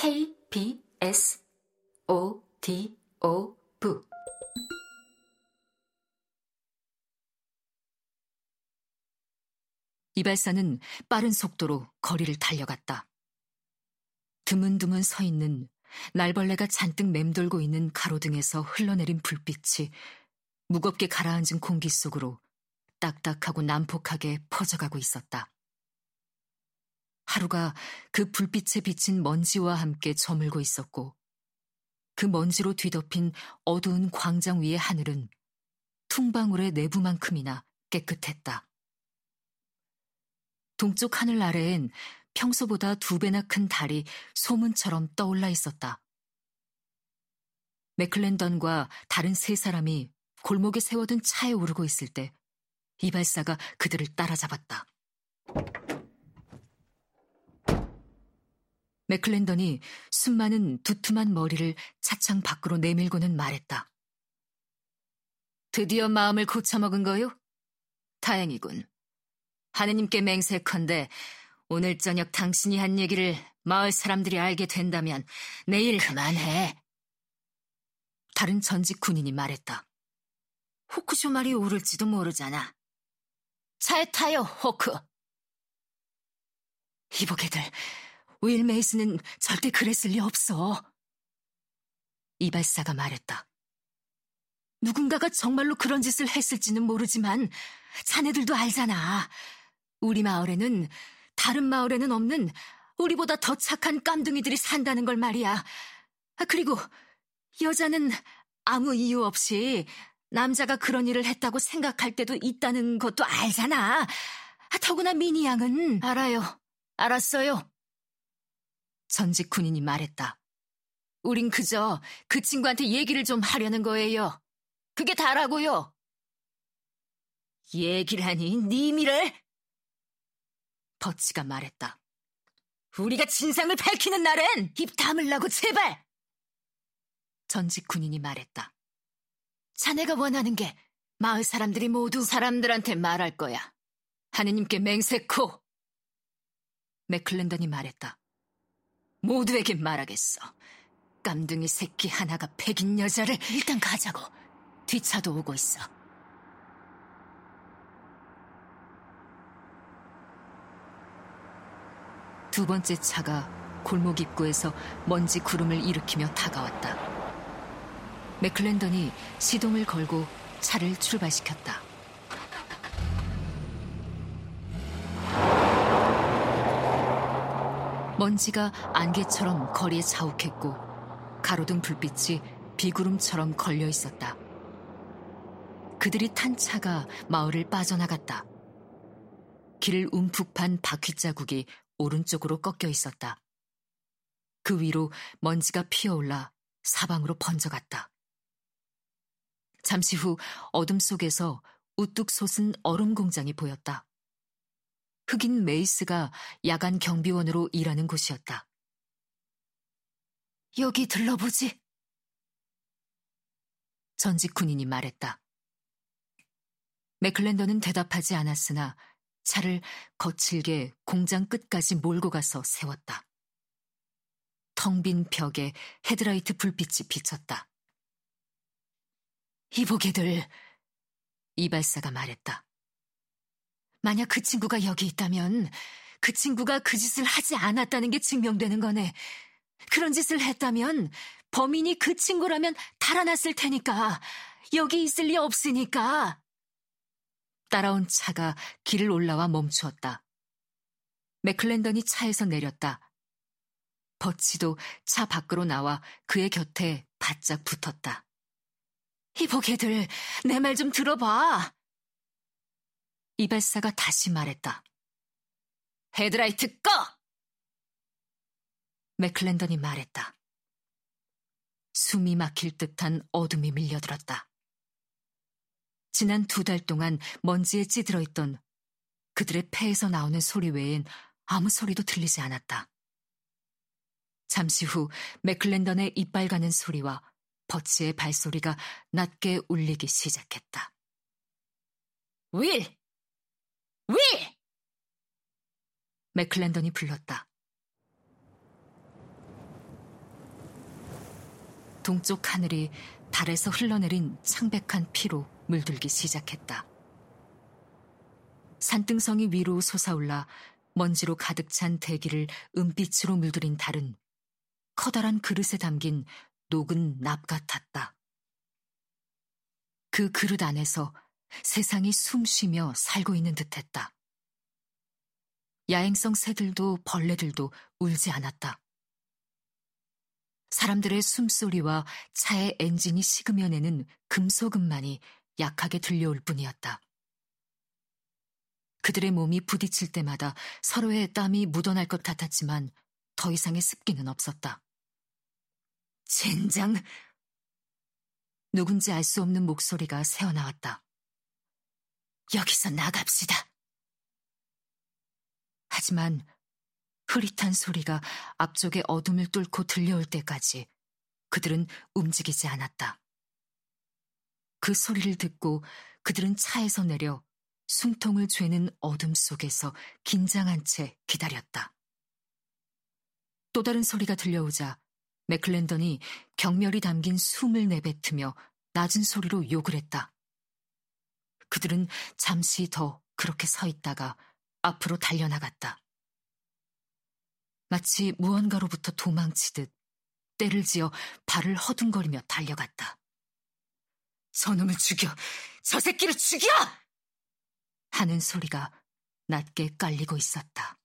KBS O D O V 이발사는 빠른 속도로 거리를 달려갔다. 드문드문 서 있는 날벌레가 잔뜩 맴돌고 있는 가로등에서 흘러내린 불빛이 무겁게 가라앉은 공기 속으로 딱딱하고 난폭하게 퍼져가고 있었다. 하루가 그 불빛에 비친 먼지와 함께 저물고 있었고 그 먼지로 뒤덮인 어두운 광장 위의 하늘은 퉁방울의 내부만큼이나 깨끗했다. 동쪽 하늘 아래엔 평소보다 두 배나 큰 달이 소문처럼 떠올라 있었다. 맥클랜던과 다른 세 사람이 골목에 세워둔 차에 오르고 있을 때 이발사가 그들을 따라잡았다. 맥클랜던이 숨많은 두툼한 머리를 차창 밖으로 내밀고는 말했다. 드디어 마음을 고쳐먹은 거요? 다행이군. 하느님께 맹세컨대 오늘 저녁 당신이 한 얘기를 마을 사람들이 알게 된다면 내일 그만해. 다른 전직 군인이 말했다. 호크쇼 말이 옳을지도 모르잖아. 차에 타요, 호크. 이보게들, 윌 메이스는 절대 그랬을 리 없어. 이발사가 말했다. 누군가가 정말로 그런 짓을 했을지는 모르지만 자네들도 알잖아. 우리 마을에는 다른 마을에는 없는 우리보다 더 착한 깜둥이들이 산다는 걸 말이야. 아, 그리고 여자는 아무 이유 없이 남자가 그런 일을 했다고 생각할 때도 있다는 것도 알잖아. 아, 더구나 미니 양은 알아요. 알았어요. 전직 군인이 말했다. 우린 그저 그 친구한테 얘기를 좀 하려는 거예요. 그게 다라고요. 얘기라니 님이를 버치가 말했다. 우리가 진상을 밝히는 날엔 입 다물라고 제발! 전직 군인이 말했다. 자네가 원하는 게 마을 사람들이 모두 사람들한테 말할 거야. 하느님께 맹세코. 맥클랜던이 말했다. 모두에게 말하겠어. 깜둥이 새끼 하나가 패긴 여자를 일단 가자고. 뒤차도 오고 있어. 두 번째 차가 골목 입구에서 먼지 구름을 일으키며 다가왔다. 맥클랜던이 시동을 걸고 차를 출발시켰다. 먼지가 안개처럼 거리에 자욱했고 가로등 불빛이 비구름처럼 걸려 있었다. 그들이 탄 차가 마을을 빠져나갔다. 길을 움푹 판 바퀴 자국이 오른쪽으로 꺾여 있었다. 그 위로 먼지가 피어올라 사방으로 번져갔다. 잠시 후 어둠 속에서 우뚝 솟은 얼음 공장이 보였다. 흑인 메이스가 야간 경비원으로 일하는 곳이었다. 여기 들러보지. 전직 군인이 말했다. 맥클랜더는 대답하지 않았으나 차를 거칠게 공장 끝까지 몰고 가서 세웠다. 텅 빈 벽에 헤드라이트 불빛이 비쳤다. 이보게들, 이발사가 말했다. 만약 그 친구가 여기 있다면 그 친구가 그 짓을 하지 않았다는 게 증명되는 거네. 그런 짓을 했다면 범인이 그 친구라면 달아났을 테니까 여기 있을 리 없으니까. 따라온 차가 길을 올라와 멈추었다. 맥클랜던이 차에서 내렸다. 버치도 차 밖으로 나와 그의 곁에 바짝 붙었다. 이 보게들, 내 말 좀 들어봐. 이발사가 다시 말했다. 헤드라이트 꺼! 맥클랜던이 말했다. 숨이 막힐 듯한 어둠이 밀려들었다. 지난 두 달 동안 먼지에 찌들어 있던 그들의 폐에서 나오는 소리 외엔 아무 소리도 들리지 않았다. 잠시 후 맥클랜던의 이빨 가는 소리와 버치의 발소리가 낮게 울리기 시작했다. 윌! 윌! 맥클랜던이 불렀다. 동쪽 하늘이 달에서 흘러내린 창백한 피로 물들기 시작했다. 산등성이 위로 솟아올라 먼지로 가득 찬 대기를 은빛으로 물들인 달은 커다란 그릇에 담긴 녹은 납 같았다. 그 그릇 안에서 세상이 숨 쉬며 살고 있는 듯했다. 야행성 새들도 벌레들도 울지 않았다. 사람들의 숨소리와 차의 엔진이 식으며 내는 금소금만이 약하게 들려올 뿐이었다. 그들의 몸이 부딪힐 때마다 서로의 땀이 묻어날 것 같았지만 더 이상의 습기는 없었다. 젠장! 누군지 알 수 없는 목소리가 새어나왔다. 여기서 나갑시다. 하지만 흐릿한 소리가 앞쪽의 어둠을 뚫고 들려올 때까지 그들은 움직이지 않았다. 그 소리를 듣고 그들은 차에서 내려 숨통을 죄는 어둠 속에서 긴장한 채 기다렸다. 또 다른 소리가 들려오자 맥클랜던이 경멸이 담긴 숨을 내뱉으며 낮은 소리로 욕을 했다. 그들은 잠시 더 그렇게 서 있다가 앞으로 달려나갔다. 마치 무언가로부터 도망치듯 때를 지어 발을 허둥거리며 달려갔다. 저놈을 죽여! 저 새끼를 죽여! 하는 소리가 낮게 깔리고 있었다.